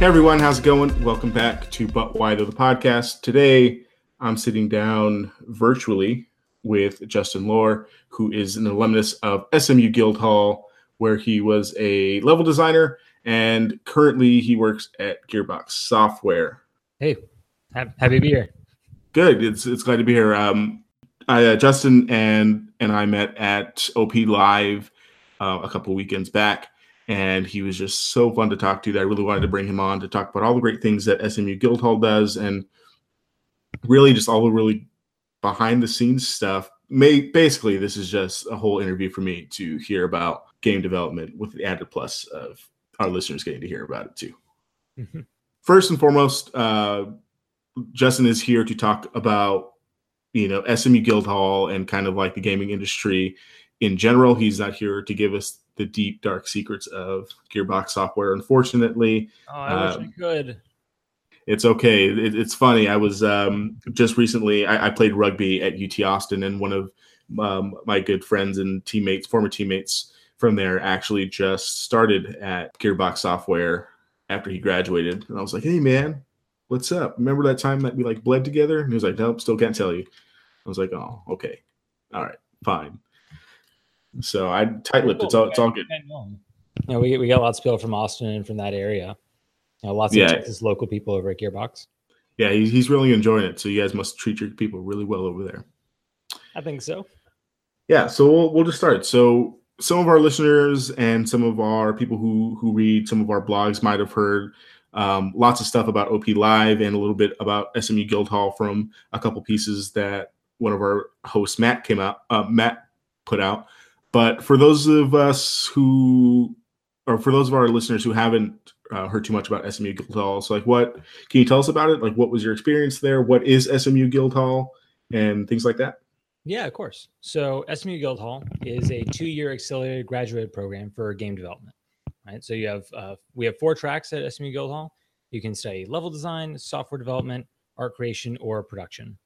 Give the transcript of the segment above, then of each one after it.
Hey everyone, how's it going? Welcome back to But Why Though the podcast. Today I'm sitting down virtually with Justin Lohr, who is an alumnus of SMU Guildhall, where he was a level designer and currently he works at Gearbox Software. Hey, happy to be here. Good. It's it's glad to be here. Um, I, uh, Justin and and I met at OP Live uh, a couple weekends back, and he was just so fun to talk to that I really wanted to bring him on to talk about all the great things that SMU Guildhall does, and really just all the really behind the scenes stuff. May basically this is just a whole interview for me to hear about game development with the added plus of our listeners getting to hear about it too. Mm-hmm. First and foremost, uh, Justin is here to talk about you know SMU Guildhall and kind of like the gaming industry in general. He's not here to give us the deep dark secrets of Gearbox software. Unfortunately, oh, I wish I um, could. It's okay. It, it's funny. I was um, just recently. I, I, played rugby at UT Austin, and one of um, my good friends and teammates, former teammates from there, actually just started at Gearbox Software after he graduated. And I was like, "Hey, man, what's up? Remember that time that we like bled together?" And he was like, "Nope, still can't tell you." I was like, "Oh, okay, all right, fine." So I tight lipped. It's all it's all good. Yeah, we we got lots of people from Austin and from that area. You know, lots of yeah. Texas local people over at Gearbox. Yeah, he's, he's really enjoying it. So you guys must treat your people really well over there. I think so. Yeah, so we'll we'll just start. So some of our listeners and some of our people who who read some of our blogs might have heard um, lots of stuff about OP Live and a little bit about SMU Guildhall from a couple pieces that one of our hosts Matt came out uh, Matt put out. But for those of us who, or for those of our listeners who haven't uh, heard too much about SMU Guildhall, so like, what can you tell us about it? Like, what was your experience there? What is SMU Guildhall, and things like that? Yeah, of course. So SMU Guildhall is a two-year accelerated graduate program for game development. Right. So you have uh, we have four tracks at SMU Guildhall. You can study level design, software development, art creation, or production.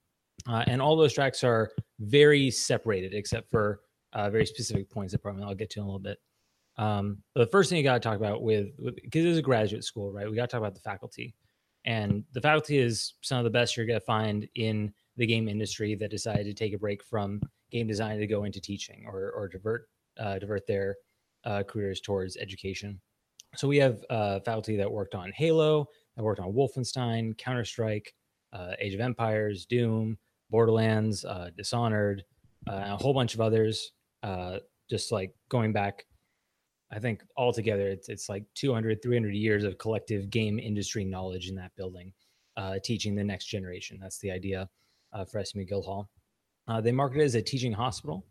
Uh, and all those tracks are very separated, except for uh, very specific points that probably I'll get to in a little bit. Um, the first thing you got to talk about with because it's a graduate school, right? We got to talk about the faculty, and the faculty is some of the best you're going to find in the game industry that decided to take a break from game design to go into teaching or or divert uh, divert their uh, careers towards education. So we have uh, faculty that worked on Halo, that worked on Wolfenstein, Counter Strike, uh, Age of Empires, Doom, Borderlands, uh, Dishonored, uh, a whole bunch of others uh, just like going back i think altogether it's, it's like 200 300 years of collective game industry knowledge in that building uh, teaching the next generation. That's the idea uh, for smu guildhall. Uh, they market it as a teaching hospital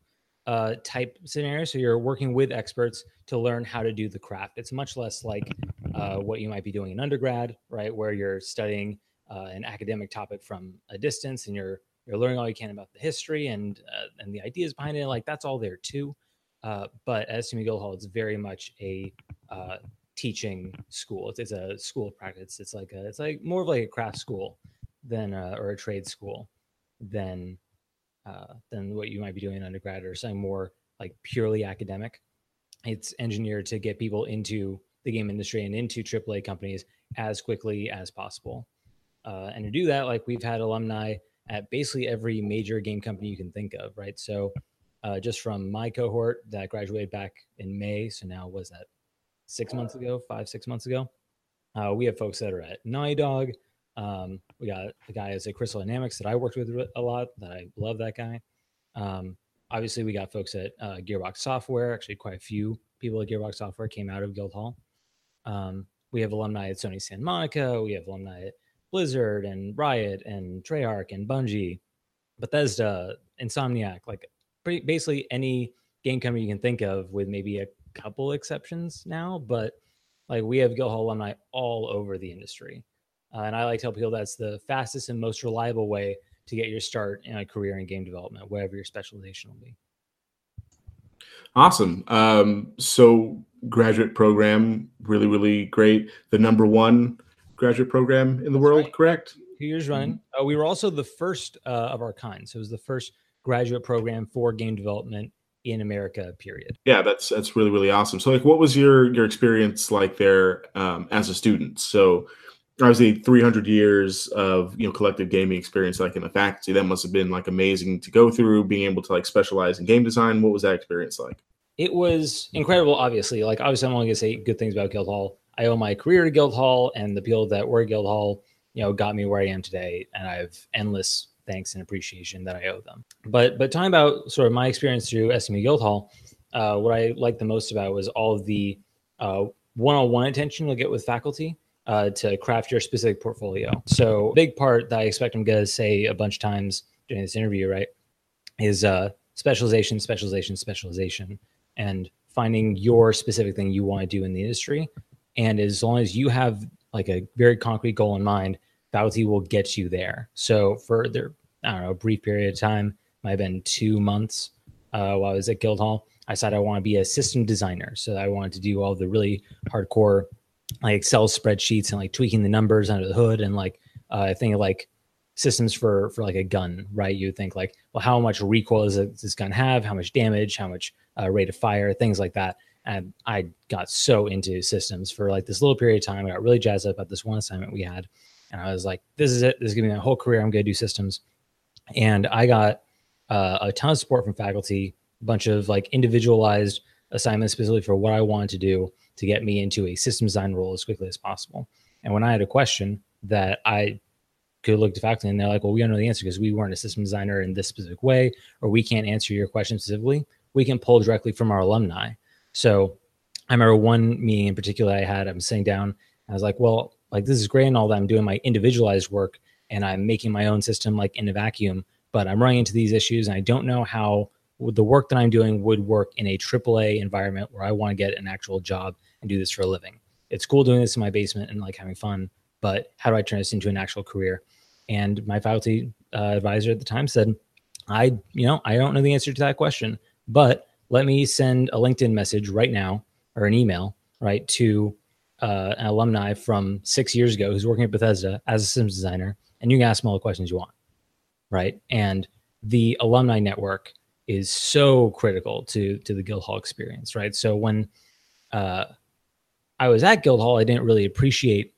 uh, type scenario. So you're working with experts to learn how to do the craft. It's much less like uh, what you might be doing in undergrad right where you're studying uh, an academic topic from a distance and you're you're learning all you can about the history and uh, and the ideas behind it. Like that's all there too. Uh, but at SMU Guildhall, it's very much a uh, teaching school. It's, it's, a school of practice. It's like a, it's like more of like a craft school than uh, or a trade school than uh, than what you might be doing in undergrad or something more like purely academic. It's engineered to get people into the game industry and into AAA companies as quickly as possible. Uh, and to do that, like we've had alumni at basically every major game company you can think of, right? So uh, just from my cohort that graduated back in May, so now was that six months ago, five six months ago. Uh, we have folks that are at Naughty Dog. Um, we got the guy is at Crystal Dynamics that I worked with a lot. That I love that guy. Um, obviously, we got folks at uh, Gearbox Software. Actually, quite a few people at Gearbox Software came out of Guildhall. Um, we have alumni at Sony Santa Monica. We have alumni at Blizzard and Riot and Treyarch and Bungie, Bethesda, Insomniac, like basically any game company you can think of, with maybe a couple exceptions now. But like we have Guildhall alumni all over the industry, uh, and I like to tell people that's the fastest and most reliable way to get your start in a career in game development, wherever your specialization will be. Awesome. Um, so graduate program, really, really great. The number one graduate program in the world, right. correct? Two years running. Mm-hmm. Uh, we were also the first uh, of our kind. So it was the first graduate program for game development in America. Period. Yeah, that's that's really really awesome. So, like, what was your your experience like there um, as a student? So, obviously, three hundred years of you know collective gaming experience, like in the faculty, that must have been like amazing to go through. Being able to like specialize in game design, what was that experience like? It was incredible. Obviously, like obviously, I'm only gonna say good things about Guildhall. I owe my career to Guildhall, and the people that were Guildhall, you know, got me where I am today, and I have endless thanks and appreciation that I owe them. But but talking about sort of my experience through SMU Guildhall, uh, what I liked the most about was all of the uh, one-on-one attention you'll get with faculty uh, to craft your specific portfolio. So big part that I expect I'm to say a bunch of times during this interview, right, is uh, specialization, specialization, specialization, and finding your specific thing you want to do in the industry. And as long as you have like a very concrete goal in mind, faculty will get you there. So for their, I don't know, a brief period of time, might have been two months uh, while I was at Guildhall, I decided I want to be a system designer. So I wanted to do all the really hardcore like Excel spreadsheets and like tweaking the numbers under the hood and like uh, I think like systems for for like a gun, right? You think like, well, how much recoil does this gun have? How much damage? How much uh, rate of fire? Things like that. And I got so into systems for like this little period of time. I got really jazzed up about this one assignment we had, and I was like, "This is it. This is gonna be my whole career. I'm gonna do systems." And I got uh, a ton of support from faculty, a bunch of like individualized assignments specifically for what I wanted to do to get me into a system design role as quickly as possible. And when I had a question that I could look to faculty and they're like, well, we don't know the answer because we weren't a system designer in this specific way, or we can't answer your question specifically. We can pull directly from our alumni. So I remember one meeting in particular I had, I'm sitting down, I was like, well, like this is great and all that I'm doing my individualized work and I'm making my own system like in a vacuum, but I'm running into these issues and I don't know how the work that I'm doing would work in a AAA environment where I want to get an actual job and do this for a living. It's cool doing this in my basement and like having fun, but how do I turn this into an actual career? And my faculty uh, advisor at the time said, I, you know, I don't know the answer to that question, but let me send a LinkedIn message right now or an email, right, to uh, an alumni from six years ago who's working at Bethesda as a systems designer, and you can ask them all the questions you want, right? And the alumni network is so critical to to the Guildhall experience, right? So when uh, I was at Guildhall, I didn't really appreciate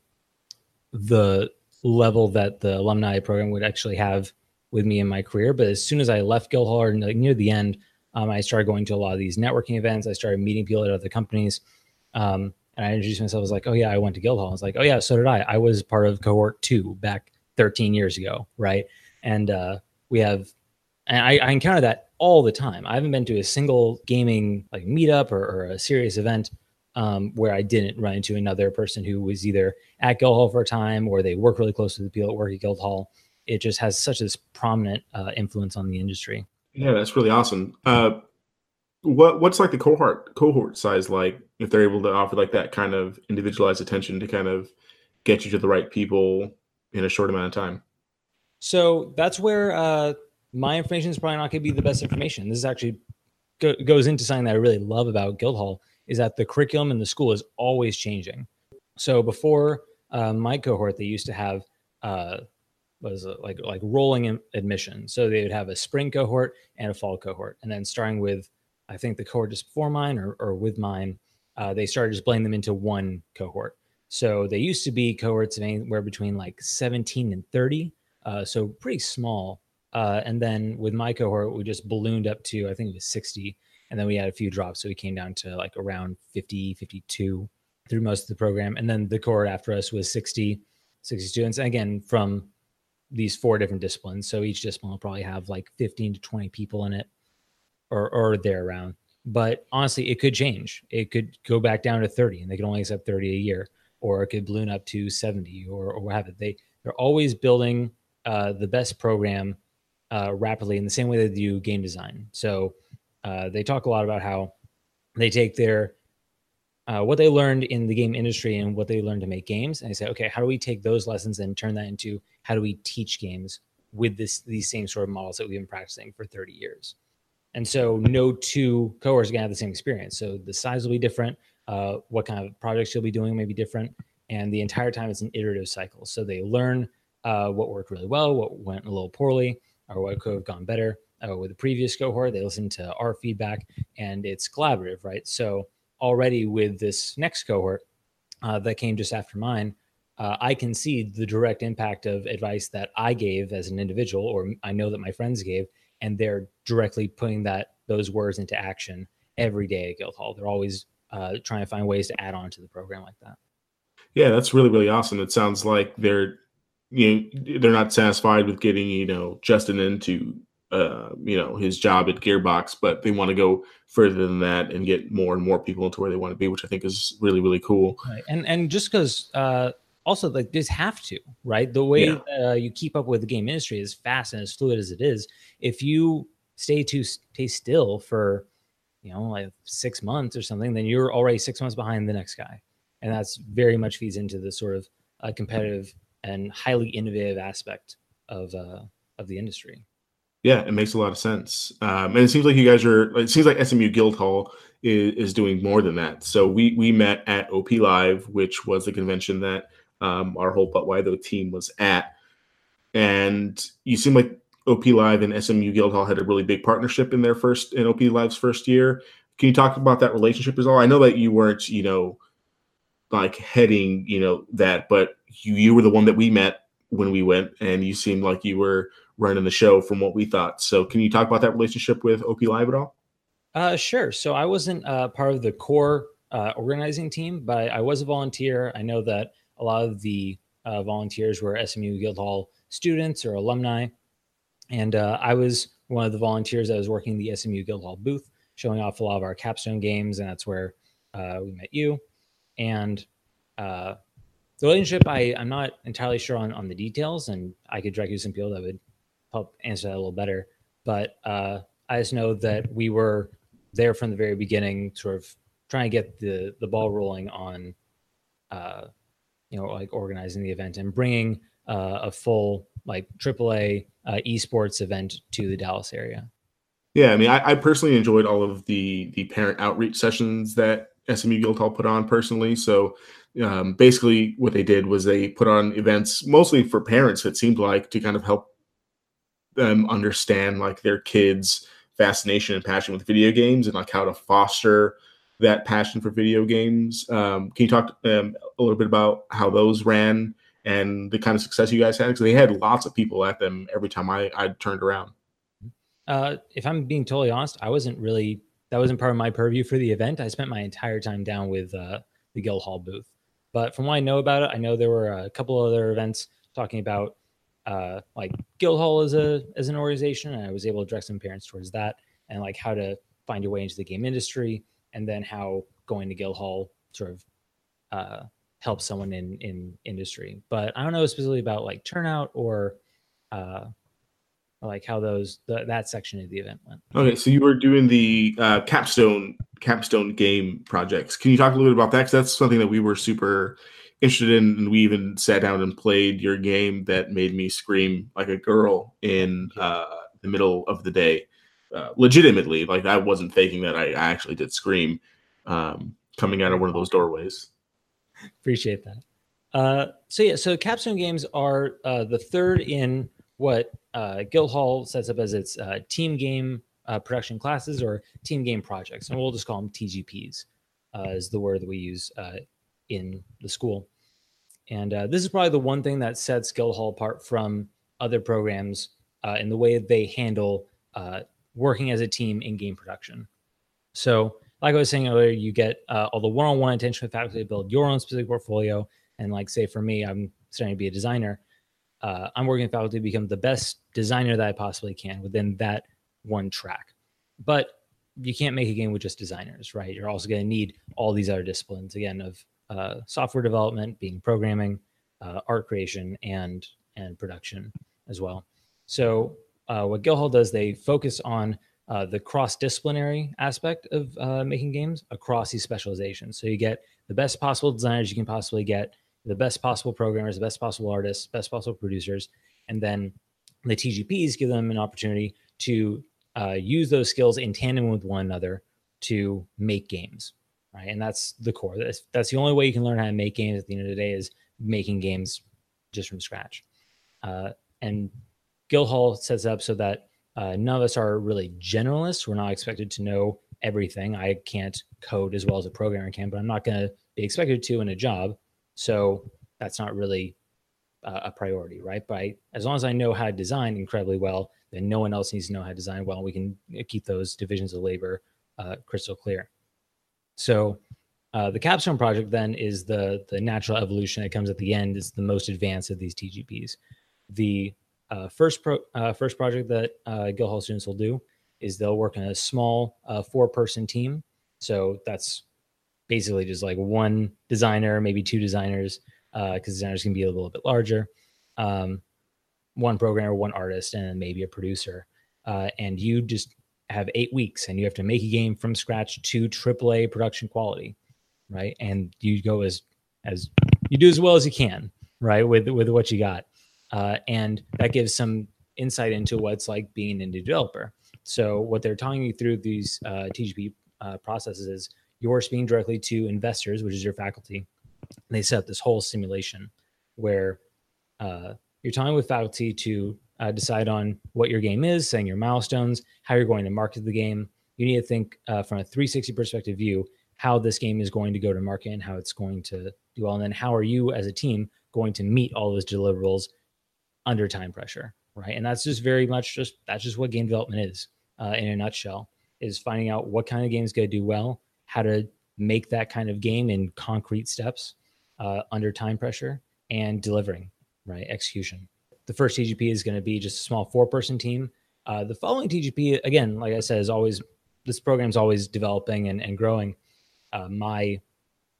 the level that the alumni program would actually have with me in my career. But as soon as I left Guildhall, like near the end, um, I started going to a lot of these networking events. I started meeting people at other companies. Um, and I introduced myself. as like, oh, yeah, I went to Guildhall. I was like, oh, yeah, so did I. I was part of cohort two back 13 years ago. Right. And uh, we have, and I, I encounter that all the time. I haven't been to a single gaming like meetup or, or a serious event um, where I didn't run into another person who was either at Guildhall for a time or they work really close to the people at work at Guildhall. It just has such this prominent uh, influence on the industry. Yeah, that's really awesome. Uh, what what's like the cohort cohort size like if they're able to offer like that kind of individualized attention to kind of get you to the right people in a short amount of time? So that's where uh, my information is probably not going to be the best information. This is actually go- goes into something that I really love about Guildhall is that the curriculum in the school is always changing. So before uh, my cohort, they used to have uh, was like like rolling admission. So they would have a spring cohort and a fall cohort, and then starting with I think the cohort just before mine or, or with mine, uh, they started just blending them into one cohort. So they used to be cohorts of anywhere between like 17 and 30, uh, so pretty small. Uh, and then with my cohort, we just ballooned up to I think it was 60 and then we had a few drops so we came down to like around 50 52 through most of the program and then the cohort after us was 60 60 students and again from these four different disciplines. So each discipline will probably have like 15 to 20 people in it or or there around. But honestly it could change. It could go back down to 30 and they can only accept 30 a year or it could balloon up to 70 or, or what have it. They they're always building uh, the best program uh, rapidly in the same way they do game design. So uh, they talk a lot about how they take their uh, what they learned in the game industry and what they learned to make games, and they say, okay, how do we take those lessons and turn that into how do we teach games with this these same sort of models that we've been practicing for 30 years? And so, no two cohorts are gonna have the same experience. So the size will be different. Uh, what kind of projects you'll be doing may be different, and the entire time it's an iterative cycle. So they learn uh, what worked really well, what went a little poorly, or what could have gone better uh, with the previous cohort. They listen to our feedback, and it's collaborative, right? So already with this next cohort uh, that came just after mine, uh, I can see the direct impact of advice that I gave as an individual, or I know that my friends gave, and they're directly putting that those words into action every day at Guildhall. They're always uh, trying to find ways to add on to the program like that. Yeah, that's really really awesome. It sounds like they're you know they're not satisfied with getting you know Justin into uh, you know his job at Gearbox, but they want to go further than that and get more and more people into where they want to be, which I think is really really cool. Right. And and just because uh, also like just have to right the way yeah. uh, you keep up with the game industry is fast and as fluid as it is. If you stay too stay still for you know like six months or something, then you're already six months behind the next guy, and that's very much feeds into the sort of uh, competitive and highly innovative aspect of uh, of the industry. Yeah, it makes a lot of sense, um, and it seems like you guys are. It seems like SMU Guildhall is, is doing more than that. So we we met at OP Live, which was the convention that um, our whole But Why Though team was at, and you seem like OP Live and SMU Guildhall had a really big partnership in their first in OP Live's first year. Can you talk about that relationship as well? I know that you weren't, you know, like heading, you know, that, but you you were the one that we met when we went, and you seemed like you were running the show from what we thought. So, can you talk about that relationship with OP Live at all? Uh, sure. So, I wasn't uh, part of the core uh, organizing team, but I, was a volunteer. I know that a lot of the uh, volunteers were SMU Guildhall students or alumni, and uh, I was one of the volunteers that was working the SMU Guildhall booth, showing off a lot of our capstone games, and that's where uh, we met you. And the relationship, I, I'm not entirely sure on, on the details, and I could direct you some people that would help answer that a little better. But uh, I just know that we were there from the very beginning, sort of trying to get the the ball rolling on, uh, you know, like organizing the event and bringing uh, a full like AAA uh, esports event to the Dallas area. Yeah, I mean, I, I, personally enjoyed all of the the parent outreach sessions that SMU Guildhall put on personally. So um, basically what they did was they put on events mostly for parents it seemed like to kind of help them understand like their kids fascination and passion with video games and like how to foster that passion for video games. Um, can you talk um, a little bit about how those ran and the kind of success you guys had? Because they had lots of people at them every time i, I turned around. Uh, if i'm being totally honest i wasn't really that wasn't part of my purview for the event. I spent my entire time down with uh, the guildhall booth. But from what I know about it, I know there were a couple other events talking about uh, like Guildhall as a as an organization, and I was able to direct some parents towards that and like how to find your way into the game industry, and then how going to Guildhall sort of uh, helps someone in in industry. But I don't know specifically about like turnout or uh, like how those the, that section of the event went. Okay, so you were doing the uh, capstone capstone game projects. Can you talk a little bit about that? Because that's something that we were super interested in, and we even sat down and played your game that made me scream like a girl in uh, the middle of the day, uh, legitimately. Like I wasn't faking that; I, I actually did scream um, coming out of one of those doorways. Appreciate that. Uh, so yeah, so capstone games are uh, the third in what uh, Guildhall sets up as its uh, team game uh, production classes or team game projects, and we'll just call them TGPs, uh, is the word that we use uh, in the school. And uh, this is probably the one thing that sets Guildhall apart from other programs uh, in the way they handle uh, working as a team in game production. So, like I was saying earlier, you get all the one-on-one attention with faculty to build your own specific portfolio. And like, say for me, I'm starting to be a designer uh, I'm working with faculty to become the best designer that I possibly can within that one track. But you can't make a game with just designers, right? You're also going to need all these other disciplines again of uh, software development, being programming, uh, art creation, and and production as well. So uh, what Guildhall does, they focus on uh, the cross-disciplinary aspect of uh, making games across these specializations. So you get the best possible designers you can possibly get the best possible programmers, the best possible artists, best possible producers, and then the TGPs give them an opportunity to use those skills in tandem with one another to make games, right? And that's the core. That's, that's the only way you can learn how to make games at the end of the day is making games just from scratch. Uh, and Guildhall sets up so that Uh, none of us are really generalists. We're not expected to know everything. I can't code as well as a programmer can, but I'm not going to be expected to in a job. So that's not really uh, a priority, right? But I, as long as I know how to design incredibly well, then no one else needs to know how to design well. We can uh, keep those divisions of labor uh, crystal clear. So uh, the capstone project then is the the natural evolution that comes at the end. It's the most advanced of these TGPs. The uh, first pro, uh, first project that uh, Guildhall students will do is they'll work in a small uh, four person team. So that's basically just like one designer, maybe two designers, because uh, designers can be a little bit larger. Um, one programmer, one artist, and maybe a producer. And you just have eight weeks, and you have to make a game from scratch to AAA production quality, right? And you go as as you do as well as you can, right, with with what you got uh, and that gives some insight into what's like being an indie developer. So what they're talking you through these uh, TGP uh, processes is you're speaking directly to investors, which is your faculty. They set up this whole simulation where uh, you're talking with faculty to uh, decide on what your game is, setting your milestones, how you're going to market the game. You need to think uh, from a 360 perspective view how this game is going to go to market and how it's going to do well. And then how are you as a team going to meet all those deliverables under time pressure, right? And that's just very much just that's just what game development is uh, in a nutshell. Is finding out what kind of game is going to do well, how to make that kind of game in concrete steps uh, under time pressure, and delivering right execution. The first TGP is going to be just a small four-person team. Uh, the following TGP, again, like I said, is always this program is always developing and, and growing. Uh, my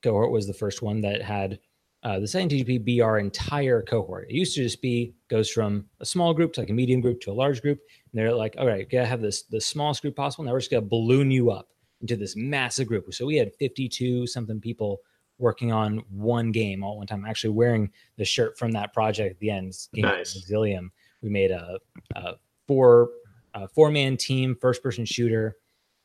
cohort was the first one that had uh, the second TGP be our entire cohort. It used to just be goes from a small group to like a medium group to a large group. And they're like, all right, gotta have this the smallest group possible. Now we're just gonna balloon you up into this massive group. So we had 52 something people working on one game all one time. I'm Actually wearing the shirt from that project at the end. Nice. Exilium. We made a, a four a four man team, first person shooter,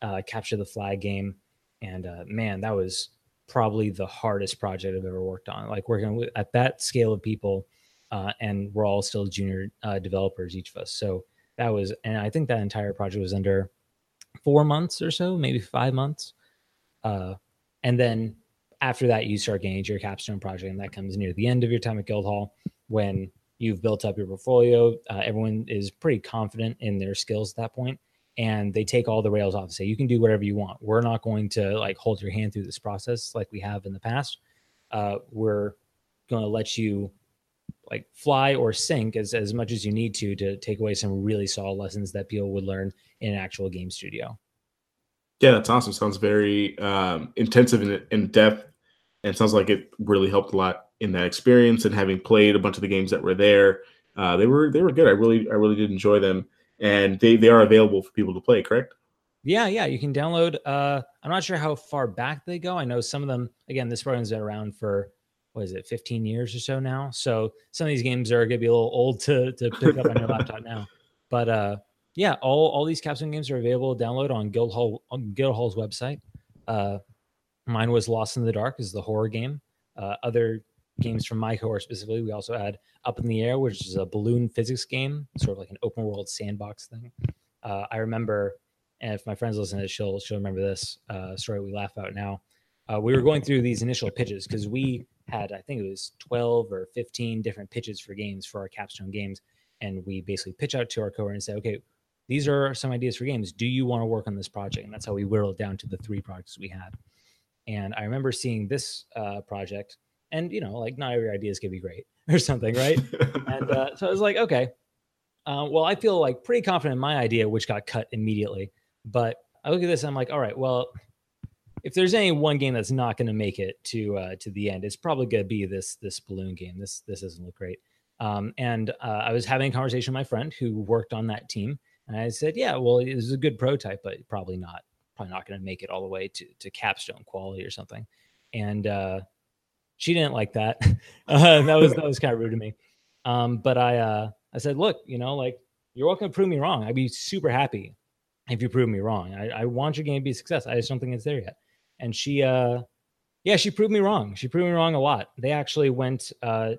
uh, capture the flag game, and uh, man, that was probably the hardest project I've ever worked on. Like working with, at that scale of people, uh, and we're all still junior uh, developers, each of us. So that was, and I think that entire project was under four months or so, maybe five months. Uh, and then after that, you start getting your capstone project, and that comes near the end of your time at Guildhall when you've built up your portfolio. Uh, everyone is pretty confident in their skills at that point and they take all the rails off and say you can do whatever you want. We're not going to like hold your hand through this process like we have in the past. Uh, we're going to let you like fly or sink as, as much as you need to to take away some really solid lessons that people would learn in an actual game studio. Yeah that's awesome. Sounds very um, intensive and in depth and sounds like it really helped a lot in that experience and having played a bunch of the games that were there uh, they were they were good i really i really did enjoy them and they, they are available for people to play, correct? Yeah, yeah, you can download. Uh, I'm not sure how far back they go. I know some of them. Again, this program's been around for what is it, 15 years or so now. So some of these games are gonna be a little old to to pick up on your laptop now. But uh, yeah, all all these capstone games are available to download on Guildhall on Guildhall's website. Uh, mine was Lost in the Dark, is the horror game. Uh, other games from my cohort specifically. We also had Up in the Air, which is a balloon physics game, sort of like an open world sandbox thing. Uh, I remember, and if my friends listen to this, she'll she'll remember this uh, story we laugh about now. Uh, we were going through these initial pitches because we had, I think it was 12 or 15 different pitches for games for our capstone games. And we basically pitch out to our cohort and say, okay, these are some ideas for games. Do you want to work on this project? And that's how we whittled down to the three projects we had. And I remember seeing this uh, project and you know like not every idea is gonna be great or something right? And uh, so i was like okay. Uh, well i feel like pretty confident in my idea which got cut immediately but i look at this i'm like all right well if there's any one game that's not going to make it to uh, to the end it's probably going to be this this balloon game. This this doesn't look great. Um, and uh, i was having a conversation with my friend who worked on that team and i said yeah well it was a good prototype but probably not probably not going to make it all the way to to capstone quality or something and uh, she didn't like that. Uh, that was that was kind of rude to me. Um, but I uh, I said, look, you know, like you're welcome to prove me wrong. I'd be super happy if you prove me wrong. I, I want your game to be a success. I just don't think it's there yet. And she, uh, yeah, she proved me wrong. She proved me wrong a lot. They actually went. Uh,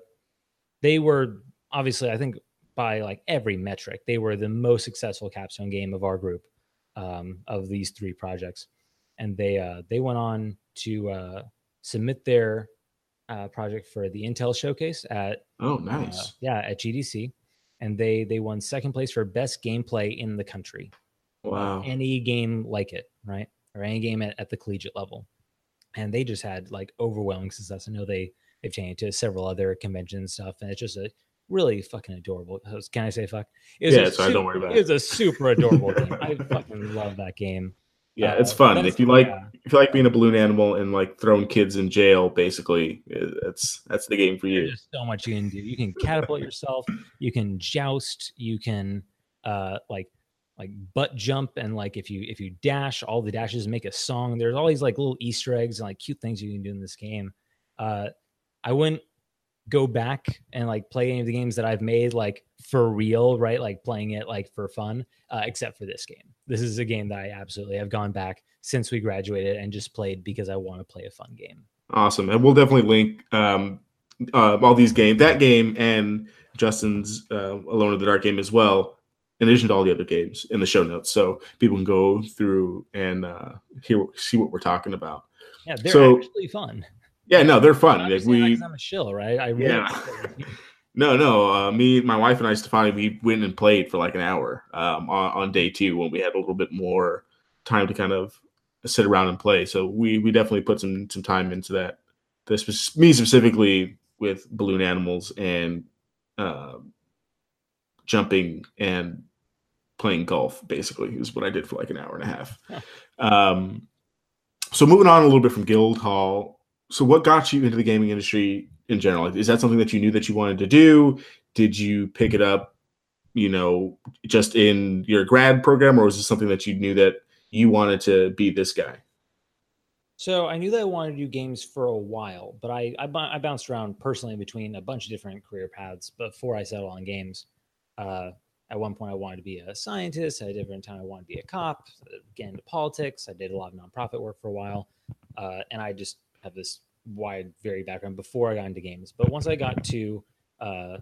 they were obviously, I think, by like every metric, they were the most successful capstone game of our group um, of these three projects, and they uh, they went on to uh, submit their uh, project for the Intel showcase at Oh, uh, nice. yeah at GDC, and they they won second place for best gameplay in the country. wow. Any game like it, right, or any game at, at the collegiate level, and they just had like overwhelming success. I know they they've changed to several other conventions and stuff, and it's just a really fucking adorable. Can I say fuck? It was Yeah, a it's don't worry about It was a super adorable game. I fucking love that game. Yeah, Uh, it's fun. If you like yeah. if you like being a balloon animal and like throwing kids in jail, basically, that's that's the game for you. There's so much you can do. You can catapult yourself. You can joust. You can uh like like butt jump and like if you if you dash, all the dashes make a song. There's all these like little Easter eggs and like cute things you can do in this game. Uh, I wouldn't go back and like play any of the games that I've made like for real, right? Like playing it like for fun, uh, except for this game. This is a game that I absolutely have gone back since we graduated and just played because I want to play a fun game. Awesome, and we'll definitely link um, uh, all these games, that game, and Justin's uh, Alone in the Dark game as well, in addition to all the other games in the show notes, so people can go through and uh, hear see what we're talking about. Yeah, they're So- actually fun. Yeah, no, they're fun. Like that I'm a shill, right? I really Yeah. no, no, uh, me, my wife, and I, Stefani, we went and played for like an hour um, on, on day two when we had a little bit more time to kind of sit around and play. So we we definitely put some some time into that. This was me specifically with balloon animals and uh, jumping and playing golf. Basically, is what I did for like an hour and a half. Um, so moving on a little bit from Guildhall. So what got you into the gaming industry in general? Is that something that you knew that you wanted to do? Did you pick it up, you know, just in your grad program, or was this something that you knew that you wanted to be this guy? So I knew that I wanted to do games for a while, but I I, I bounced around personally between a bunch of different career paths before I settled on games. Uh, at one point, I wanted to be a scientist. At a different time, I wanted to be a cop. Get into politics. I did a lot of nonprofit work for a while, uh, and I just have this wide, varied background before I got into games. But once I got to uh,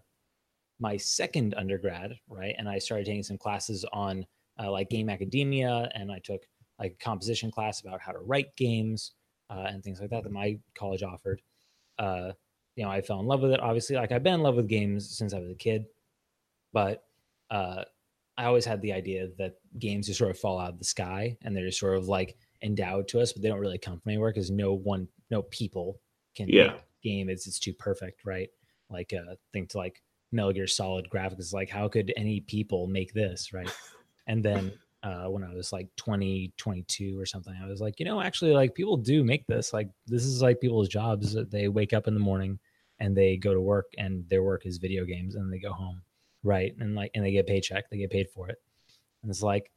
my second undergrad, right, and I started taking some classes on uh, like game academia, and I took like a composition class about how to write games uh, and things like that that my college offered. Uh, you know, I fell in love with it. Obviously, like I've been in love with games since I was a kid, but uh, I always had the idea that games just sort of fall out of the sky and they're just sort of like endowed to us, but they don't really come from anywhere because no one, no people can Yeah. game. It's it's too perfect, right? Like uh, think to like Metal Gear Solid graphics. Like how could any people make this, right? And then uh, when I was like 20, 22 or something, I was like, you know, actually, like people do make this. Like this is like people's jobs. They wake up in the morning and they go to work, and their work is video games, and they go home, right? And like, and they get paycheck. They get paid for it. And it's like,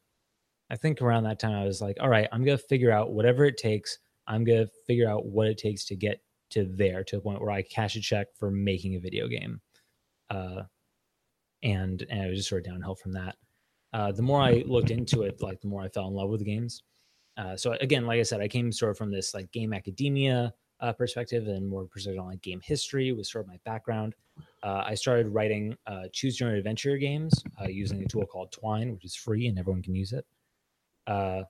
I think around that time, I was like, all right, I'm gonna figure out whatever it takes. I'm gonna figure out what it takes to get to there, to the point where I cash a check for making a video game. Uh, and and it was just sort of downhill from that uh, the more I looked into it, like the more I fell in love with the games. Uh, so again, like I said, I came sort of from this like game academia uh, perspective and more perspective on like game history was sort of my background. Uh, I started writing uh, choose your own adventure games uh, using a tool called Twine, which is free and everyone can use it. Uh,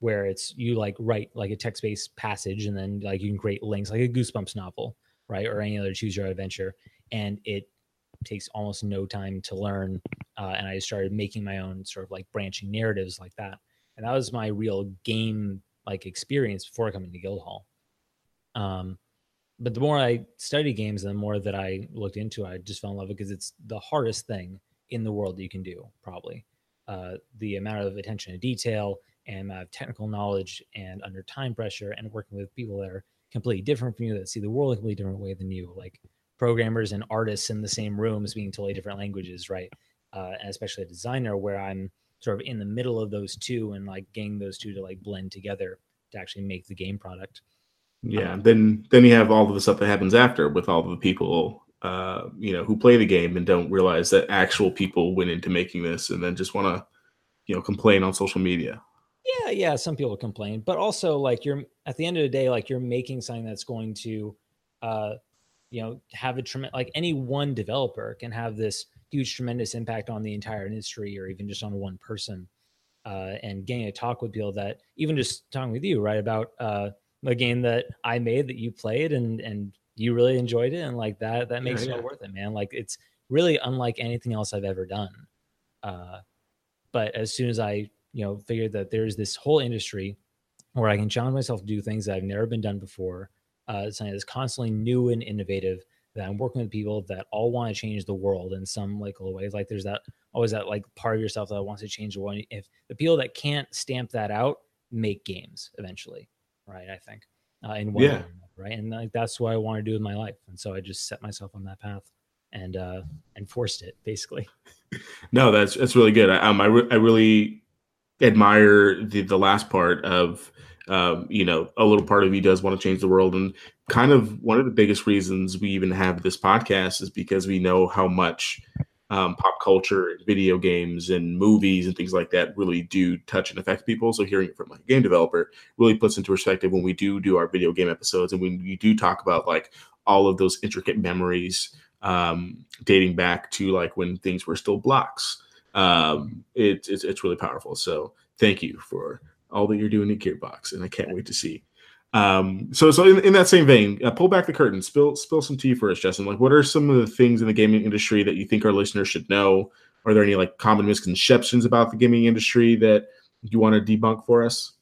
where it's you like write like a text-based passage and then like you can create links like a Goosebumps novel, right, or any other choose your adventure. and it takes almost no time to learn uh, and I started making my own sort of like branching narratives like that. And that was my real game like experience before coming to Guildhall. Um, but the more I studied games, and the more that I looked into, it, I just fell in love because it's the hardest thing in the world that you can do. Probably uh, the amount of attention to detail and amount of technical knowledge, and under time pressure, and working with people that are completely different from you, that see the world a completely different way than you, like programmers and artists in the same room speaking totally different languages, right? uh, and especially a designer where I'm sort of in the middle of those two and like getting those two to like blend together to actually make the game product. Yeah. Then then you have all of the stuff that happens after with all of the people uh, you know, who play the game and don't realize that actual people went into making this and then just want to, you know, complain on social media. Yeah, yeah, some people complain, but also like you're at the end of the day, like you're making something that's going to, uh, you know, have a tremendous like any one developer can have this huge, tremendous impact on the entire industry or even just on one person. Uh, and getting to talk with people that even just talking with you, right, about uh, a game that I made that you played and and you really enjoyed it, and like that that makes yeah, yeah. it worth it, man. Like it's really unlike anything else I've ever done. Uh, but as soon as I you know figured that there's this whole industry where I can challenge myself to do things that I've never been done before, uh, something that's constantly new and innovative, that I'm working with people that all want to change the world in some like little ways. Like there's that always that like part of yourself that wants to change the world. If the people that can't stamp that out make games eventually, right? I think uh, in one yeah. Right, and like that's what I want to do with my life, and so I just set myself on that path and uh and forced it basically. no, that's that's really good. Um, I, re- I really admire the the last part of um, you know, a little part of you does want to change the world. And kind of one of the biggest reasons we even have this podcast is because we know how much um, pop culture and video games and movies and things like that really do touch and affect people. So hearing it from like a game developer really puts into perspective when we do do our video game episodes and when we do talk about like all of those intricate memories um, dating back to like when things were still blocks. Um, it, it's, it's really powerful. So thank you for all that you're doing at Gearbox, and I can't wait to see. Um, so, so in, in that same vein, uh, pull back the curtain, spill spill some tea for us, Justin. Like, what are some of the things in the gaming industry that you think our listeners should know? Are there any like common misconceptions about the gaming industry that you want to debunk for us?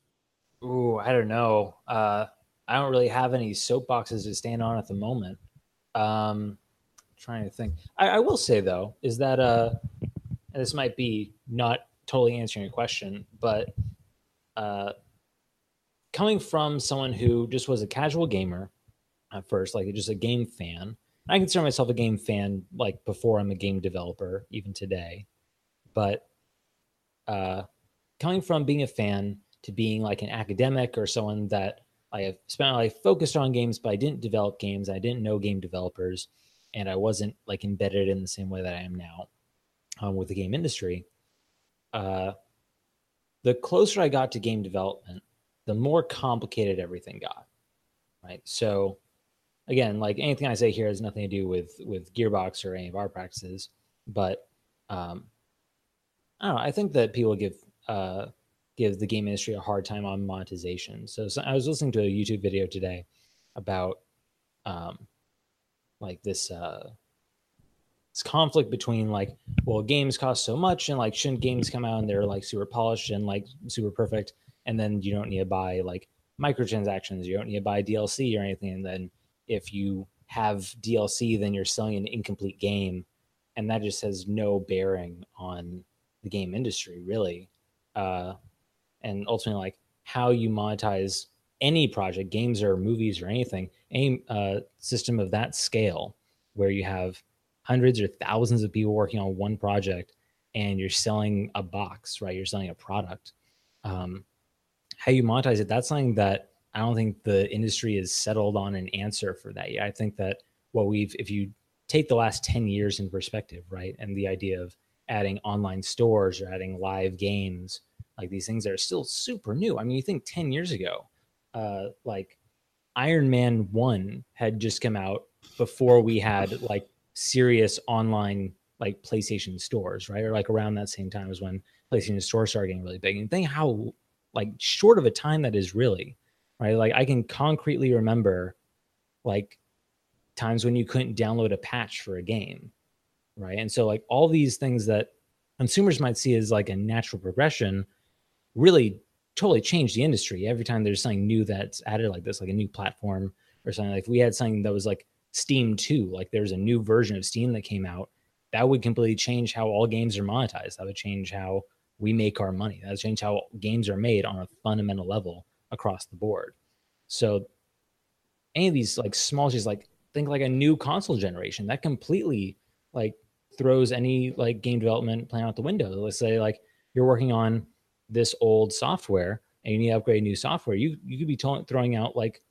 Ooh, I don't know. Uh, I don't really have any soapboxes to stand on at the moment. Um, trying to think. I, I will say though, is that uh, this might be not totally answering your question, but uh, coming from someone who just was a casual gamer at first, like just a game fan. I consider myself a game fan like before I'm a game developer, even today. But uh, coming from being a fan to being like an academic or someone that I have spent my life focused on games, but I didn't develop games. I didn't know game developers, and I wasn't like embedded in the same way that I am now um, with the game industry. Uh, the closer I got to game development, the more complicated everything got. Right. So again, like anything I say here has nothing to do with with Gearbox or any of our practices, but um, I don't know. I think that people give uh, give the game industry a hard time on monetization. So, so I was listening to a YouTube video today about um, like this uh, this conflict between like, well, games cost so much, and like, shouldn't games come out and they're like super polished and like super perfect, and then you don't need to buy like microtransactions, you don't need to buy DLC or anything, and then if you have DLC, then you're selling an incomplete game, and that just has no bearing on the game industry, really. Uh, and ultimately, like how you monetize any project, games or movies or anything, any uh, system of that scale, where you have hundreds or thousands of people working on one project and you're selling a box, right? You're selling a product. Um, how you monetize it, that's something that I don't think the industry is settled on an answer for that yet. I think that what we've, if you take the last 10 years in perspective, right? And the idea of adding online stores or adding live games, like these things that are still super new. I mean, you think 10 years ago, uh, like Iron Man 1 had just come out before we had like serious online like PlayStation stores, right? Or like around that same time as when PlayStation stores started getting really big. And think how like short of a time that is really, right? Like I can concretely remember like times when you couldn't download a patch for a game, right? And so like all these things that consumers might see as like a natural progression really totally change the industry every time there's something new that's added like this like a new platform or something like if we had something that was like Steam 2, like there's a new version of Steam that came out, that would completely change how all games are monetized. That would change how we make our money. That's changed how games are made on a fundamental level across the board. So any of these like small changes, like think like a new console generation, that completely like throws any like game development plan out the window. Let's say like you're working on this old software and you need to upgrade new software. You you could be t- throwing out like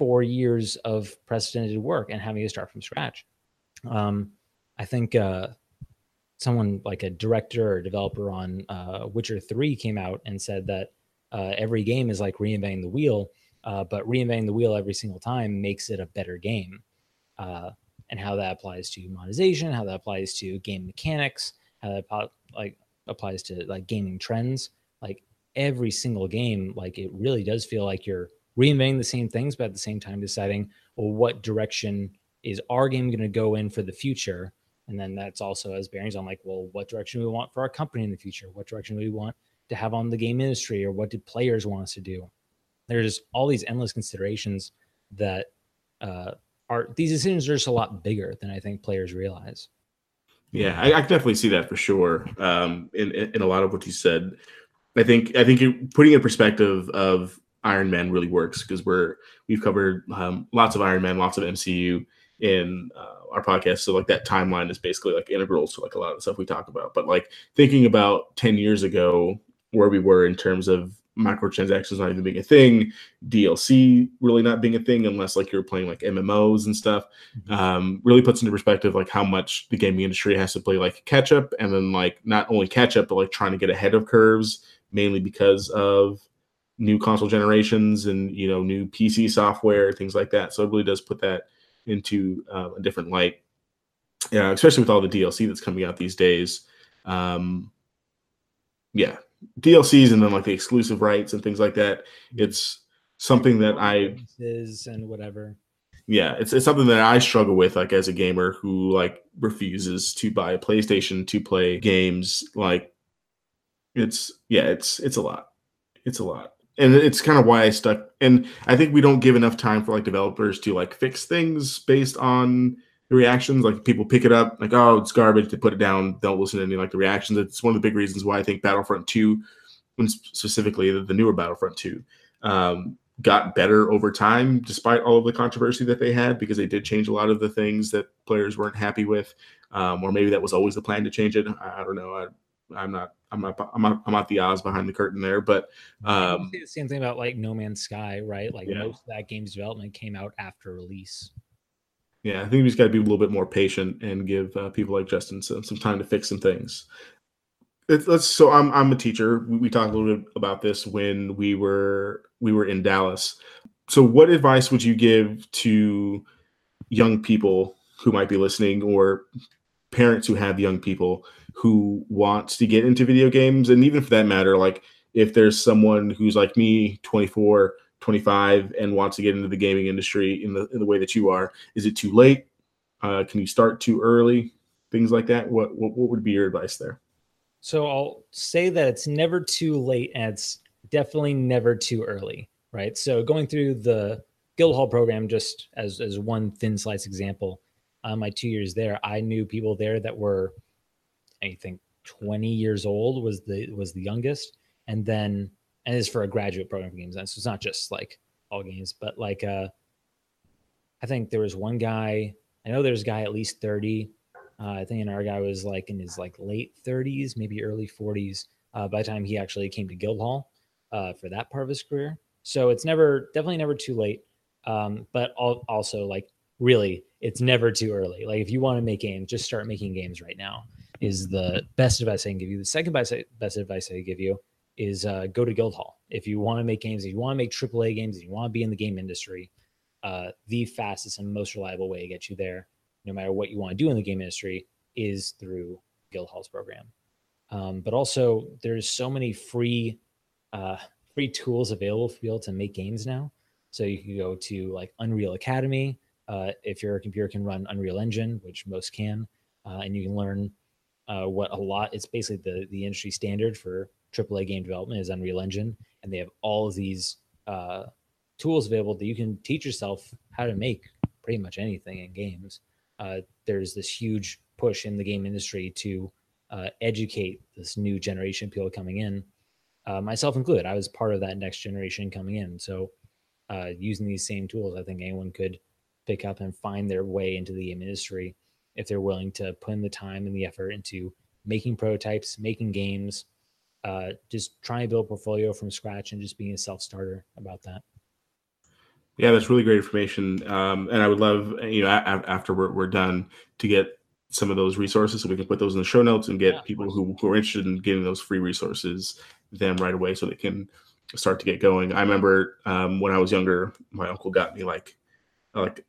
four years of precedented work and having to start from scratch. Um, I think uh, someone like a director or developer on uh, Witcher 3 came out and said that uh, every game is like reinventing the wheel, uh, but reinventing the wheel every single time makes it a better game. Uh, and how that applies to monetization, how that applies to game mechanics, how that like applies to like gaming trends. Like every single game, like it really does feel like you're reinventing the same things, but at the same time deciding, well, what direction is our game going to go in for the future? And then that's also as bearings on like, well, what direction we want for our company in the future? What direction we want to have on the game industry, or what do players want us to do? There's all these endless considerations that uh, are these decisions are just a lot bigger than I think players realize. Yeah, I, I can definitely see that for sure. Um, in, in a lot of what you said, I think I think putting in perspective of Iron Man really works because we're we've covered um, lots of Iron Man, lots of MCU in uh, our podcast. So like that timeline is basically like integral to like a lot of the stuff we talk about. But like thinking about ten years ago, where we were in terms of microtransactions not even being a thing, DLC really not being a thing unless like you're playing like MMOs and stuff. Mm-hmm. Um, really puts into perspective like how much the gaming industry has to play like catch up, and then like not only catch up but like trying to get ahead of curves, mainly because of new console generations and you know new PC software things like that. So it really does put that into uh, a different light. Yeah, especially with all the DLC that's coming out these days. Um, yeah, DLCs and then like the exclusive rights and things like that. It's something that I is and whatever. Yeah, it's it's something that I struggle with like as a gamer who like refuses to buy a PlayStation to play games like it's yeah, it's it's a lot. It's a lot. And it's kind of why I stuck and I think we don't give enough time for like developers to like fix things based on the reactions. Like people pick it up, like, oh, it's garbage. They put it down. Don't listen to any like the reactions. It's one of the big reasons why I think Battlefront 2, specifically the, the newer Battlefront 2, um, got better over time, despite all of the controversy that they had, because they did change a lot of the things that players weren't happy with. Um, or maybe that was always the plan to change it. I, I don't know. I, am not. I'm not. I'm not. I'm not the Oz behind the curtain there, but um, the same thing about like No Man's Sky, right? Like yeah. most of that game's development came out after release. Yeah, I think we just got to be a little bit more patient and give uh, people like Justin some, some time to fix some things. It, let's. So I'm I'm a teacher. We, we talked a little bit about this when we were we were in Dallas. So what advice would you give to young people who might be listening or parents who have young people who wants to get into video games. And even for that matter like if there's someone who's like me 24 25 and wants to get into the gaming industry in the in the way that you are is it too late? Uh, can you start too early? Things like that. What, what what would be your advice there? So i'll say that it's never too late and it's definitely never too early right? So going through the guildhall program just as as one thin slice example uh, my two years there i knew people there that were i think 20 years old was the was the youngest and then and it's for a graduate program for games. And so it's not just like all games, but like uh, I think there was one guy. I know there's a guy at least thirty. Uh, I think another guy was like in his like late thirties, maybe early forties. Uh, by the time he actually came to Guildhall uh, for that part of his career, so it's never definitely never too late. Um, but also like really, it's never too early. Like if you want to make games, just start making games right now. Is the best advice I can give you. The second best best advice I can give you is uh, go to Guildhall. If you want to make games, if you want to make AAA games, if you want to be in the game industry, uh, the fastest and most reliable way to get you there, no matter what you want to do in the game industry, is through Guildhall's program. Um, but also, there's so many free uh, free tools available for people to make games now. So you can go to like Unreal Academy. Uh, if your computer can run Unreal Engine, which most can, uh, and you can learn uh, what a lot. It's basically the the industry standard for AAA game development is Unreal Engine, and they have all of these uh, tools available that you can teach yourself how to make pretty much anything in games. Uh, there's this huge push in the game industry to uh, educate this new generation of people coming in, uh, myself included. I was part of that next generation coming in. So, uh, using these same tools, I think anyone could pick up and find their way into the game industry if they're willing to put in the time and the effort into making prototypes, making games, uh, just trying to build a portfolio from scratch and just being a self starter about that. Yeah, that's really great information. Um, and I would love, you know, a- after we're, we're done to get some of those resources so we can put those in the show notes and get yeah, people who, who are interested in getting those free resources them right away so they can start to get going. I remember um, when I was younger, my uncle got me like like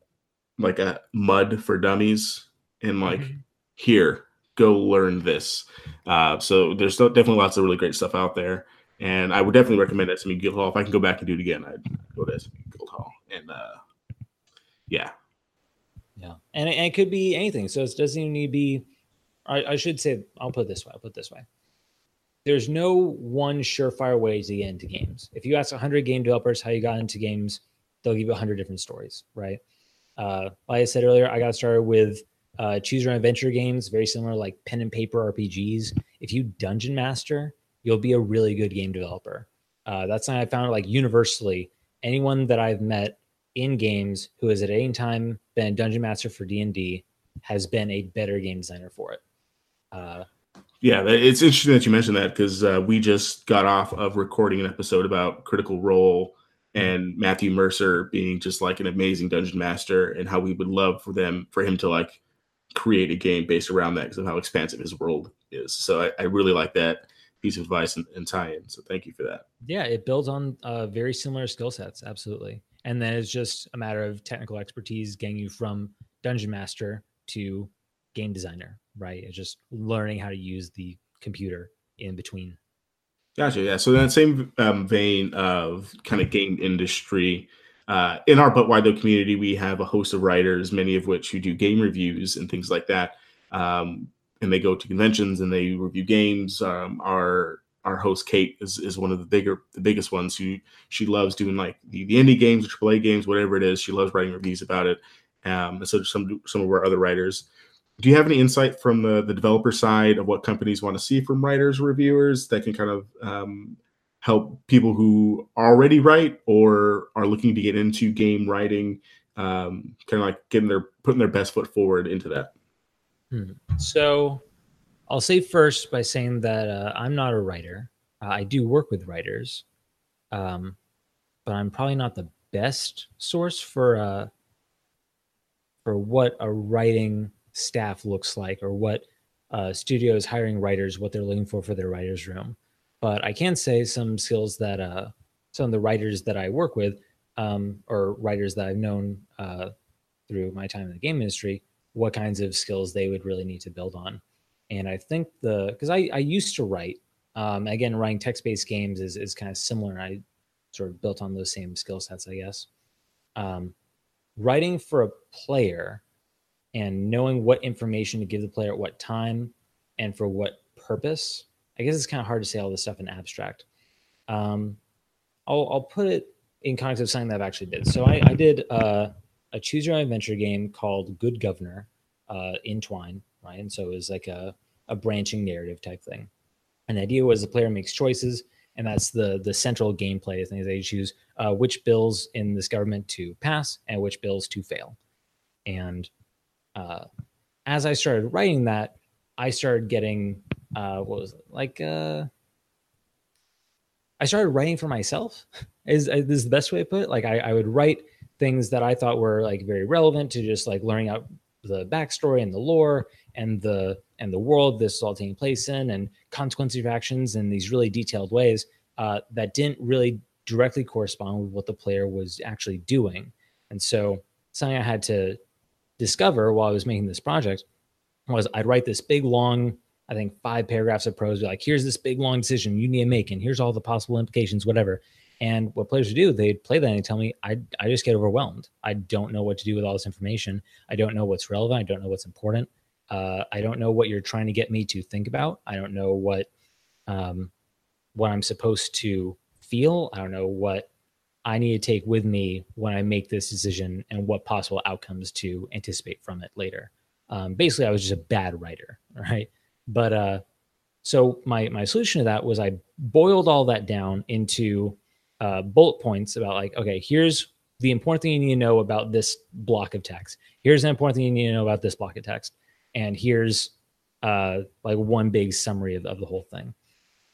like a mud for dummies and like mm-hmm. here go learn this. Uh, so there's definitely lots of really great stuff out there, and I would definitely recommend SMU Guildhall. If I can go back and do it again, I'd go to SMU Guildhall, and uh, yeah, yeah, and it, and it, could be anything. So it doesn't even need to be. I, I should say, I'll put it this way. I'll put it this way. There's no one surefire way to get into games. If you ask 100 game developers how you got into games, they'll give you 100 different stories, right? Uh, like I said earlier, I got started with uh, choose your own adventure games, very similar like pen and paper RPGs. If you dungeon master, you'll be a really good game developer. Uh, that's something I found like universally. Anyone that I've met in games who has at any time been a dungeon master for D and D has been a better game designer for it. Uh, yeah, it's interesting that you mentioned that because uh, we just got off of recording an episode about Critical Role and Matthew Mercer being just like an amazing dungeon master and how we would love for them for him to like create a game based around that because of how expansive his world is. So I, I really like that piece of advice and, and, tie-in. So thank you for that. Yeah, it builds on uh, very similar skill sets, absolutely. And then it's just a matter of technical expertise getting you from dungeon master to game designer, right? It's just learning how to use the computer in between. Gotcha. Yeah. So in that same um, vein of kind of game industry, uh, in our But Why Though community, we have a host of writers, many of which who do game reviews and things like that. Um, and they go to conventions and they review games. Um, our our host Kate is, is one of the bigger the biggest ones who she loves doing like the, the indie games, the AAA games, whatever it is. She loves writing reviews about it. Um, and so some some of our other writers. Do you have any insight from the the developer side of what companies want to see from writers reviewers that can kind of um, help people who already write or are looking to get into game writing um, kind of like getting their putting their best foot forward into that. Hmm. so i'll say first by saying that uh, i'm not a writer. Uh, i do work with writers um, but i'm probably not the best source for uh, for what a writing staff looks like or what uh, studios hiring writers what they're looking for for their writers room but I can say some skills that uh, some of the writers that I work with, um, or writers that I've known uh, through my time in the game industry, what kinds of skills they would really need to build on. And I think the because I, I used to write, um, again, writing text based games is, is kind of similar. I sort of built on those same skill sets, I guess. Um, writing for a player and knowing what information to give the player at what time and for what purpose I guess it's kind of hard to say all this stuff in abstract. Um, I'll, I'll put it in context of something that I've actually did. So I, I did uh, a choose your own adventure game called Good Governor uh, in Twine, right? And so it was like a, a branching narrative type thing. And the idea was the player makes choices, and that's the the central gameplay thing. They choose uh, which bills in this government to pass and which bills to fail. And uh, as I started writing that, I started getting uh, what was it like? Uh, I started writing for myself. Is, is the best way to put it? Like I, I would write things that I thought were like very relevant to just like learning out the backstory and the lore and the and the world this is all taking place in and consequences of actions in these really detailed ways uh, that didn't really directly correspond with what the player was actually doing. And so something I had to discover while I was making this project was I'd write this big long I think five paragraphs of prose, be like, here's this big long decision you need to make, and here's all the possible implications, whatever. And what players would do, they'd play that and tell me, I, I just get overwhelmed. I don't know what to do with all this information. I don't know what's relevant. I don't know what's important. Uh, I don't know what you're trying to get me to think about. I don't know what um, what I'm supposed to feel. I don't know what I need to take with me when I make this decision and what possible outcomes to anticipate from it later. Um, basically, I was just a bad writer, right? But uh, so my my solution to that was I boiled all that down into uh, bullet points about like, okay, here's the important thing you need to know about this block of text. Here's the important thing you need to know about this block of text, and here's uh, like one big summary of, of the whole thing,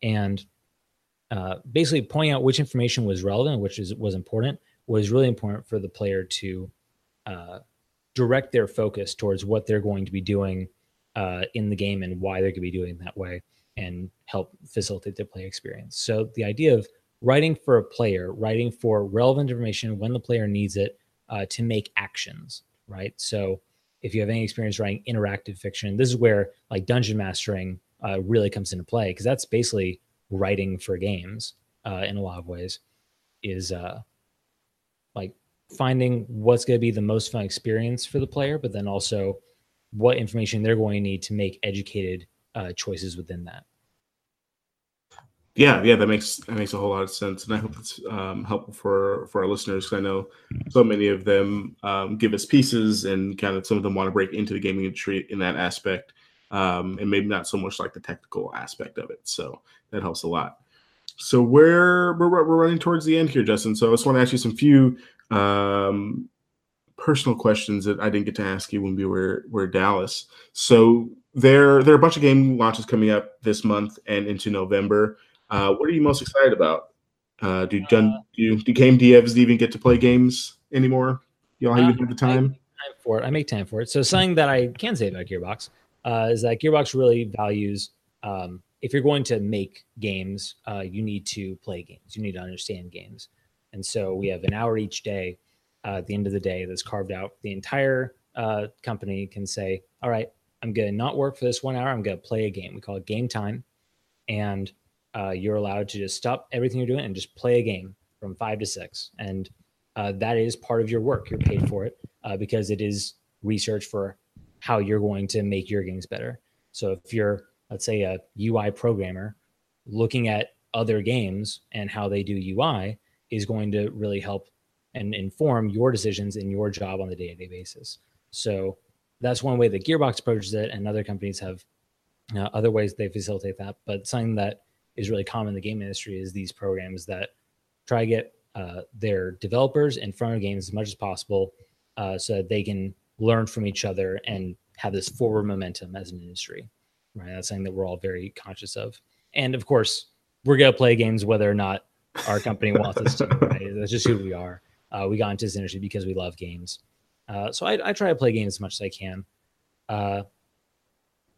and uh, basically pointing out which information was relevant, which is was important, was really important for the player to uh, direct their focus towards what they're going to be doing uh, in the game and why they're going to be doing that way and help facilitate their play experience. So the idea of writing for a player, writing for relevant information when the player needs it uh, to make actions. right? So if you have any experience writing interactive fiction, this is where like dungeon mastering uh, really comes into play because that's basically writing for games uh, in a lot of ways. Is uh, like finding what's going to be the most fun experience for the player, but then also what information they're going to need to make educated uh, choices within that. Yeah, yeah, that makes that makes a whole lot of sense, and I hope it's um, helpful for for our listeners because I know so many of them um, give us pieces, and kind of some of them want to break into the gaming industry in that aspect, um, and maybe not so much like the technical aspect of it. So that helps a lot. So we're we're, we're running towards the end here, Justin. So I just want to ask you some few um, personal questions that I didn't get to ask you when we were were Dallas. So there there are a bunch of game launches coming up this month and into November. Uh, what are you most excited about? Uh, do, uh, do, you, do game devs even get to play games anymore? Y'all uh, even have the time? time for it. I make time for it. So something that I can say about Gearbox uh, is that Gearbox really values um, if you're going to make games, uh, you need to play games. You need to understand games. And so we have an hour each day uh, at the end of the day that's carved out. The entire uh, company can say, all right, I'm going to not work for this one hour. I'm going to play a game. We call it game time. And uh, you're allowed to just stop everything you're doing and just play a game from five to six. And uh, that is part of your work. You're paid for it uh, because it is research for how you're going to make your games better. So if you're, let's say, a UI programmer looking at other games and how they do UI is going to really help and inform your decisions in your job on the day to day basis. So that's one way that Gearbox approaches it, and other companies have uh, other ways they facilitate that. But something that is really common in the game industry is these programs that try to get uh, their developers in front of games as much as possible uh, so that they can learn from each other and have this forward momentum as an industry right that's something that we're all very conscious of and of course we're going to play games whether or not our company wants us to right? that's just who we are uh, we got into this industry because we love games uh, so I, I, try to play games as much as i can uh,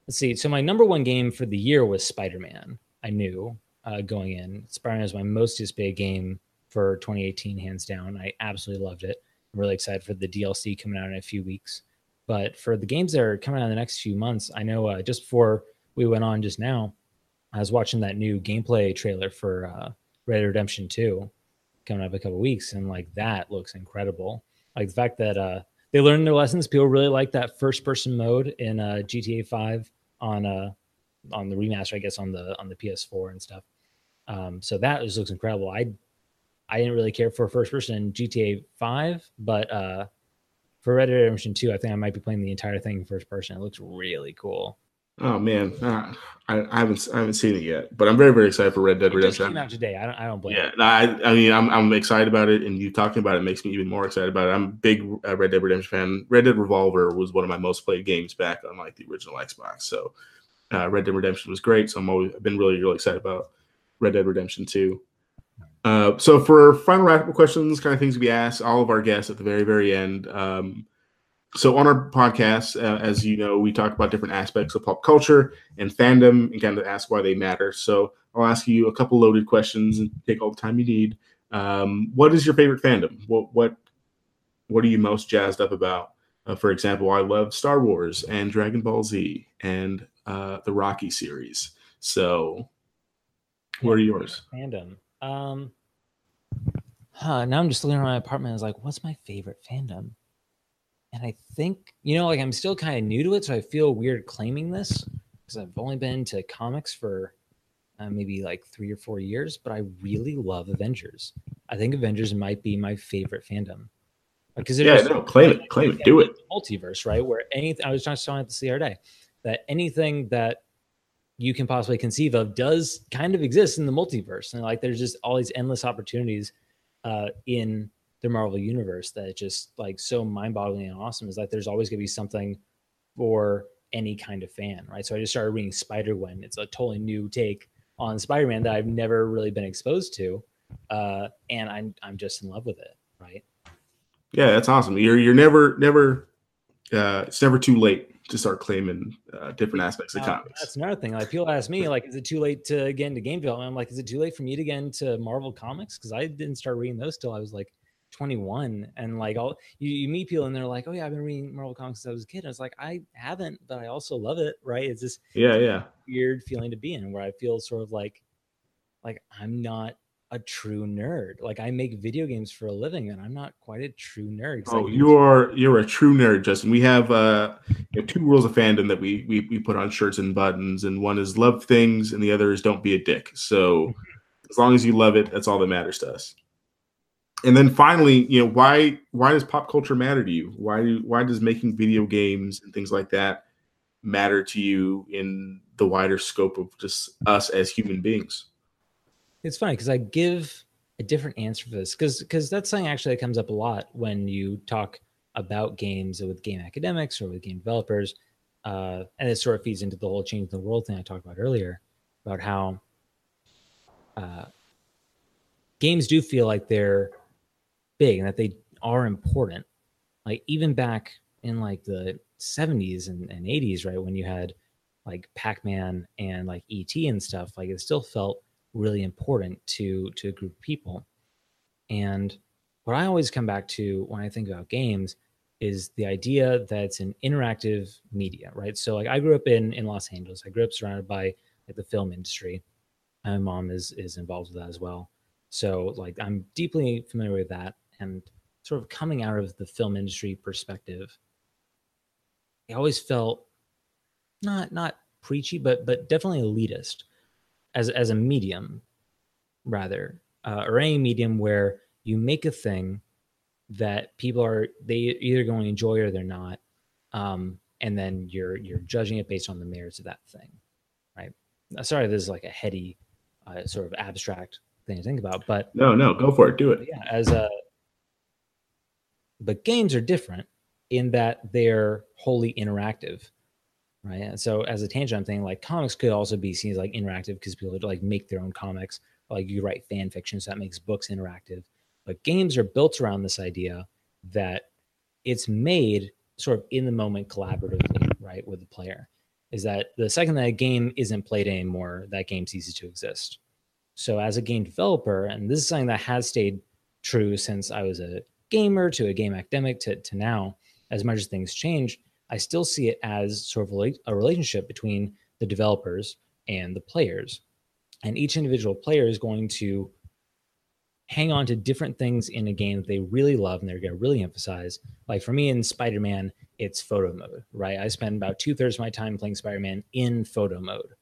let's see so my number one game for the year was spider-man I knew uh, going in. Spider-Man is my most anticipated game for 2018, hands down. I absolutely loved it. I'm really excited for the DLC coming out in a few weeks. But for the games that are coming out in the next few months, I know uh, just before we went on just now, I was watching that new gameplay trailer for uh, Red Redemption 2 coming up a couple weeks, and like that looks incredible. Like the fact that uh, they learned their lessons. People really like that first person mode in uh, GTA 5 on uh, on the remaster, I guess on the on the PS4 and stuff. Um, so that just looks incredible. I I didn't really care for first person in GTA 5, but uh, for Red Dead Redemption 2, I think I might be playing the entire thing first person. It looks really cool. Oh man, uh, I, I, haven't I haven't seen it yet, but I'm very very excited for Red Dead Redemption. It came out today. I don't I don't blame. Yeah, I I mean I'm I'm excited about it, and you talking about it makes me even more excited about it. I'm a big uh, Red Dead Redemption fan. Red Dead Revolver was one of my most played games back on like the original Xbox, so uh, Red Dead Redemption was great. So I'm always I've been really really excited about Red Dead Redemption 2. Uh, so for final wrap up questions, kind of things we ask all of our guests at the very very end. Um, so on our podcast, uh, as you know, we talk about different aspects of pop culture and fandom, and kind of ask why they matter. So I'll ask you a couple loaded questions and take all the time you need. Um, what is your favorite fandom? What what what are you most jazzed up about? Uh, for example, I love Star Wars and Dragon Ball Z and uh, the Rocky series. So, what are yours? Fandom. Um, huh, now I'm just looking around my apartment. I was like, what's my favorite fandom? And I think, you know, like I'm still kind of new to it. So I feel weird claiming this because I've only been to comics for uh, maybe like three or four years, but I really love Avengers. I think Avengers might be my favorite fandom because yeah, no, claim it, claim it, do it. Multiverse, right? Where anything I was trying to talk about the other day that anything that you can possibly conceive of does kind of exist in the multiverse, and like there's just all these endless opportunities uh, in the Marvel universe that just like so mind-boggling and awesome. Is like there's always gonna be something for any kind of fan, right? So I just started reading Spider Gwen. It's a totally new take on Spider-Man that I've never really been exposed to, uh, and I'm I'm just in love with it, right? Yeah, that's awesome. You're you're never never uh, it's never too late to start claiming uh, different aspects of uh, comics. That's another thing. Like people ask me, like, is it too late to get into game development? I'm like, is it too late for me to get into Marvel comics? Because I didn't start reading those till I was like 21 and like all you, you meet people and they're like oh yeah i've been reading marvel comics since i was a kid and it's like i haven't but i also love it right? It's this yeah yeah. weird feeling to be in where i feel sort of like like i'm not a true nerd. Like i make video games for a living and i'm not quite a true nerd oh you're you're a true nerd justin. We have uh you have two rules of fandom that we, we we put on shirts and buttons and one is love things and the other is don't be a dick. So as long as you love it that's all that matters to us and then finally, you know, why why does pop culture matter to you? Why do why does making video games and things like that matter to you in the wider scope of just us as human beings? It's funny because I give a different answer for this because because that's something actually that comes up a lot when you talk about games with game academics or with game developers, uh, and it sort of feeds into the whole change in the world thing I talked about earlier about how uh, games do feel like they're big and that they are important. Like even back in like the 70s and, and 80s, right, when you had like Pac-Man and like ET and stuff, like it still felt really important to to a group of people. And what I always come back to when I think about games is the idea that it's an interactive media, right? So like I grew up in in Los Angeles. I grew up surrounded by like the film industry. My mom is is involved with that as well. So like I'm deeply familiar with that and sort of coming out of the film industry perspective, I always felt not not preachy, but but definitely elitist as as a medium, rather, uh, or any medium where you make a thing that people are they either going to enjoy or they're not, um, and then you're you're judging it based on the merits of that thing, right? Sorry, this is like a heady, uh, sort of abstract thing to think about, but no, no, go for it, do it. Yeah, as a but games are different in that they're wholly interactive, right? And so as a tangent, I'm thinking like comics could also be seen as like interactive because people like make their own comics, like you write fan fiction, so that makes books interactive. But games are built around this idea that it's made sort of in the moment collaboratively, right, with the player. Is that the second that a game isn't played anymore, that game ceases to exist. So as a game developer, and this is something that has stayed true since I was a gamer to a game academic to, to now, as much as things change, I still see it as sort of a relationship between the developers and the players. And each individual player is going to hang on to different things in a game that they really love and they're going to really emphasize. Like for me in Spider Man, it's photo mode, right? I spend about two thirds of my time playing Spider Man in photo mode,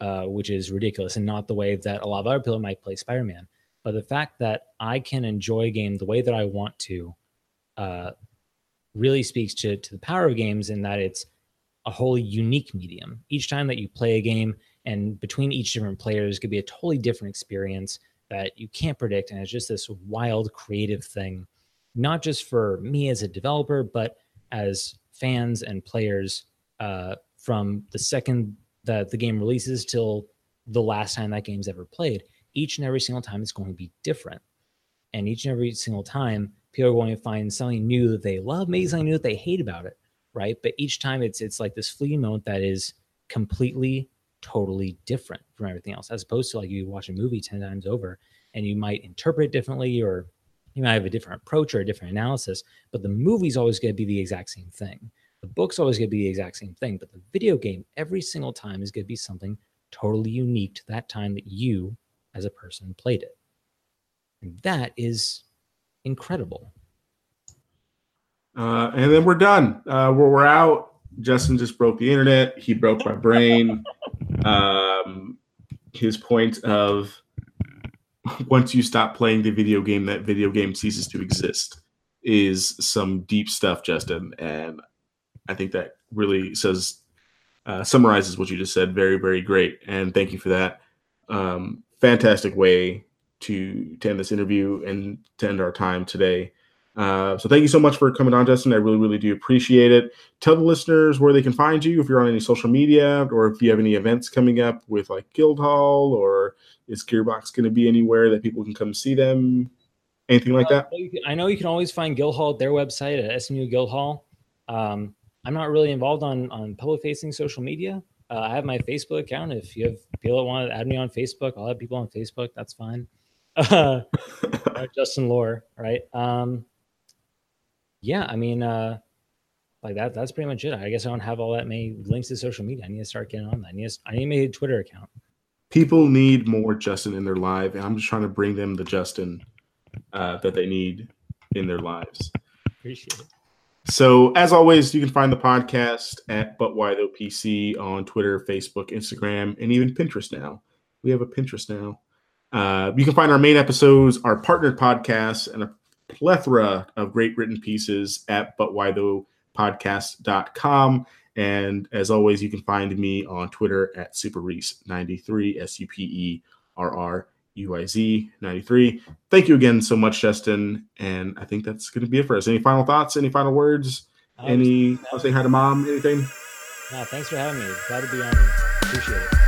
uh, which is ridiculous and not the way that a lot of other people might play Spider Man. But the fact that I can enjoy a game the way that I want to uh, really speaks to, to the power of games in that it's a wholly unique medium. Each time that you play a game and between each different players could be a totally different experience that you can't predict. And it's just this wild creative thing, not just for me as a developer, but as fans and players uh, from the second that the game releases till the last time that game's ever played each and every single time it's going to be different. And each and every single time, people are going to find something new that they love, maybe something new that they hate about it, right? But each time it's it's like this fleeting moment that is completely, totally different from everything else, as opposed to like you watch a movie 10 times over and you might interpret differently or you might have a different approach or a different analysis, but the movie's always going to be the exact same thing. The book's always going to be the exact same thing, but the video game every single time is going to be something totally unique to that time that you as a person played it. And that is incredible. Uh, and then we're done. Uh, we're, we're out. Justin just broke the internet. He broke my brain. Um, his point of once you stop playing the video game, that video game ceases to exist is some deep stuff, Justin. And I think that really says, uh, summarizes what you just said. Very, very great. And thank you for that. Um, fantastic way to, to end this interview and to end our time today. Uh, so thank you so much for coming on, Justin. I really, really do appreciate it. Tell the listeners where they can find you if you're on any social media or if you have any events coming up with like Guildhall or is Gearbox going to be anywhere that people can come see them? Anything like uh, that? I know you can always find Guildhall at their website at SMU Guildhall. Um, I'm not really involved on on public facing social media. Uh, I have my Facebook account. If you have people that want to add me on Facebook, I'll have people on Facebook. That's fine. uh, Justin Lore, right? Um, yeah, I mean, uh, like that. That's pretty much it. I guess I don't have all that many links to social media. I need to start getting on that. I need to, I need to make a Twitter account. People need more Justin in their life, and I'm just trying to bring them the Justin uh, that they need in their lives. Appreciate it. So, as always, you can find the podcast at But Why Though PC on Twitter, Facebook, Instagram, and even Pinterest now. We have a Pinterest now. Uh, you can find our main episodes, our partnered podcasts, and a plethora of great written pieces at But Why Though podcast.com. And as always, you can find me on Twitter at SuperRuiz93, S U P E R R U I Z 93. Thank you again so much, Justin. And I think that's going to be it for us. Any final thoughts? Any final words? Any, I'll say hi to mom, anything? No, thanks for having me. Glad to be on. Appreciate it.